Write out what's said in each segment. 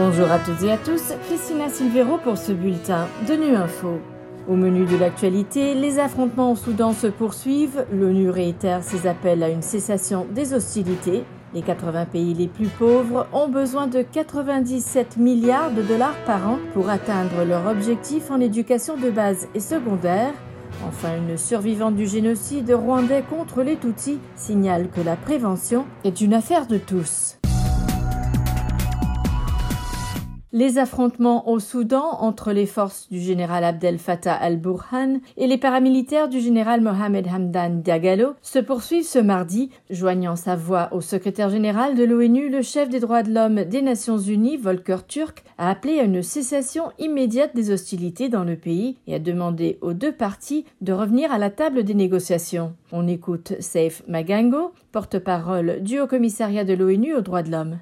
Bonjour à toutes et à tous, Christina Silvero pour ce bulletin de Nu Info. Au menu de l'actualité, les affrontements au Soudan se poursuivent. L'ONU réitère ses appels à une cessation des hostilités. Les 80 pays les plus pauvres ont besoin de 97 milliards de dollars par an pour atteindre leur objectif en éducation de base et secondaire. Enfin, une survivante du génocide rwandais contre les Tutsis signale que la prévention est une affaire de tous. Les affrontements au Soudan entre les forces du général Abdel Fattah al-Burhan et les paramilitaires du général Mohamed Hamdan Diagalo se poursuivent ce mardi, joignant sa voix au secrétaire général de l'ONU, le chef des droits de l'homme des Nations Unies, Volker Turk, a appelé à une cessation immédiate des hostilités dans le pays et a demandé aux deux parties de revenir à la table des négociations. On écoute Saif Magango, porte-parole du Haut-Commissariat de l'ONU aux droits de l'homme.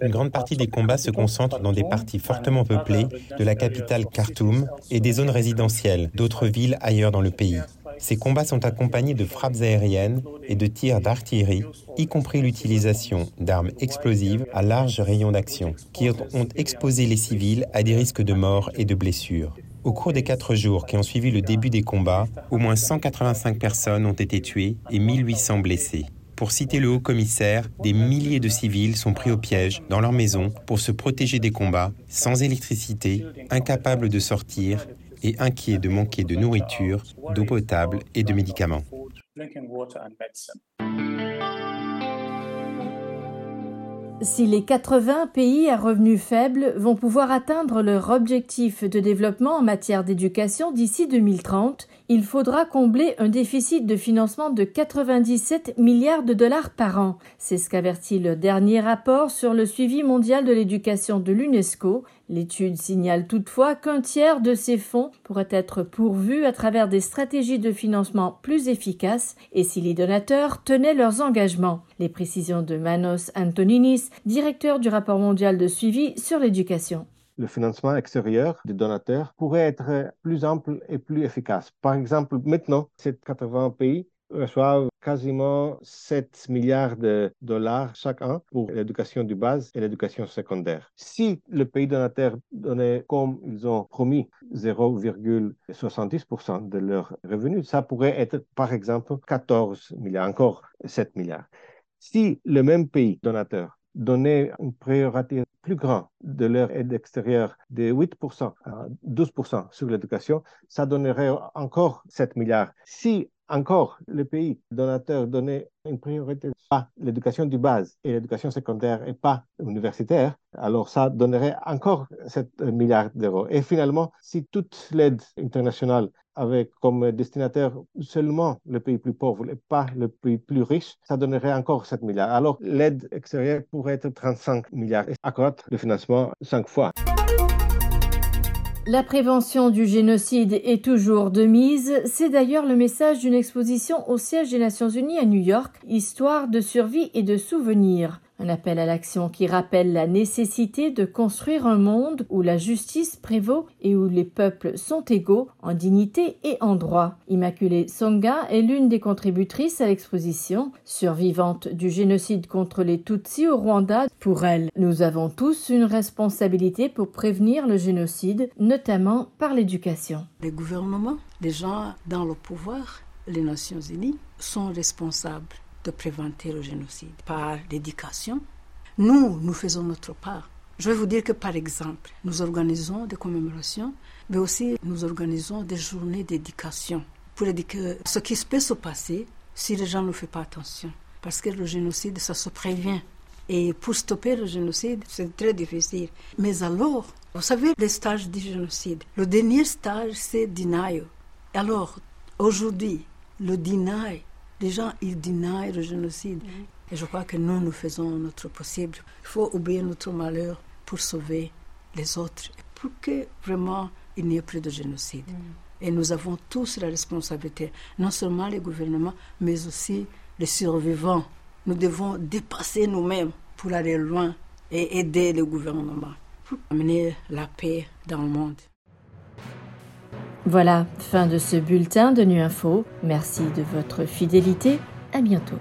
Une grande partie des combats se concentre dans des parties fortement peuplées de la capitale Khartoum et des zones résidentielles d'autres villes ailleurs dans le pays. Ces combats sont accompagnés de frappes aériennes et de tirs d'artillerie, y compris l'utilisation d'armes explosives à large rayon d'action, qui ont exposé les civils à des risques de mort et de blessures. Au cours des quatre jours qui ont suivi le début des combats, au moins 185 personnes ont été tuées et 1800 blessées. Pour citer le haut commissaire, des milliers de civils sont pris au piège dans leur maison pour se protéger des combats, sans électricité, incapables de sortir et inquiets de manquer de nourriture, d'eau potable et de médicaments. Si les 80 pays à revenus faibles vont pouvoir atteindre leur objectif de développement en matière d'éducation d'ici 2030, il faudra combler un déficit de financement de 97 milliards de dollars par an. C'est ce qu'avertit le dernier rapport sur le suivi mondial de l'éducation de l'UNESCO. L'étude signale toutefois qu'un tiers de ces fonds pourrait être pourvu à travers des stratégies de financement plus efficaces et si les donateurs tenaient leurs engagements. Les précisions de Manos Antoninis, directeur du rapport mondial de suivi sur l'éducation le financement extérieur des donateurs pourrait être plus ample et plus efficace. Par exemple, maintenant, ces 80 pays reçoivent quasiment 7 milliards de dollars chaque an pour l'éducation de base et l'éducation secondaire. Si le pays donateur donnait, comme ils ont promis, 0,70% de leurs revenus, ça pourrait être, par exemple, 14 milliards, encore 7 milliards. Si le même pays donateur donnait une priorité plus grande de leur aide extérieure de 8% à 12% sur l'éducation, ça donnerait encore 7 milliards. Encore le pays donateur donnait une priorité à l'éducation de base et l'éducation secondaire et pas universitaire, alors ça donnerait encore 7 milliards d'euros. Et finalement, si toute l'aide internationale avait comme destinataire seulement le pays plus pauvre et pas le pays plus riche, ça donnerait encore 7 milliards. Alors l'aide extérieure pourrait être 35 milliards et accroître le financement 5 fois. La prévention du génocide est toujours de mise. C'est d'ailleurs le message d'une exposition au siège des Nations Unies à New York, Histoire de survie et de souvenirs. Un appel à l'action qui rappelle la nécessité de construire un monde où la justice prévaut et où les peuples sont égaux en dignité et en droit. Immaculée Songa est l'une des contributrices à l'exposition, survivante du génocide contre les Tutsis au Rwanda. Pour elle, nous avons tous une responsabilité pour prévenir le génocide, notamment par l'éducation. Les gouvernements, les gens dans le pouvoir, les Nations Unies sont responsables de préventer le génocide par l'éducation. Nous, nous faisons notre part. Je vais vous dire que, par exemple, nous organisons des commémorations, mais aussi nous organisons des journées d'éducation pour éduquer ce qui peut se passer si les gens ne font pas attention. Parce que le génocide, ça se prévient. Et pour stopper le génocide, c'est très difficile. Mais alors, vous savez, les stages du génocide, le dernier stage, c'est denial. Alors, aujourd'hui, le deny, les gens, ils dénient le génocide. Et je crois que nous, nous faisons notre possible. Il faut oublier notre malheur pour sauver les autres, pour que vraiment il n'y ait plus de génocide. Et nous avons tous la responsabilité, non seulement les gouvernements, mais aussi les survivants. Nous devons dépasser nous-mêmes pour aller loin et aider le gouvernement pour amener la paix dans le monde. Voilà, fin de ce bulletin de Nu Info. Merci de votre fidélité. À bientôt.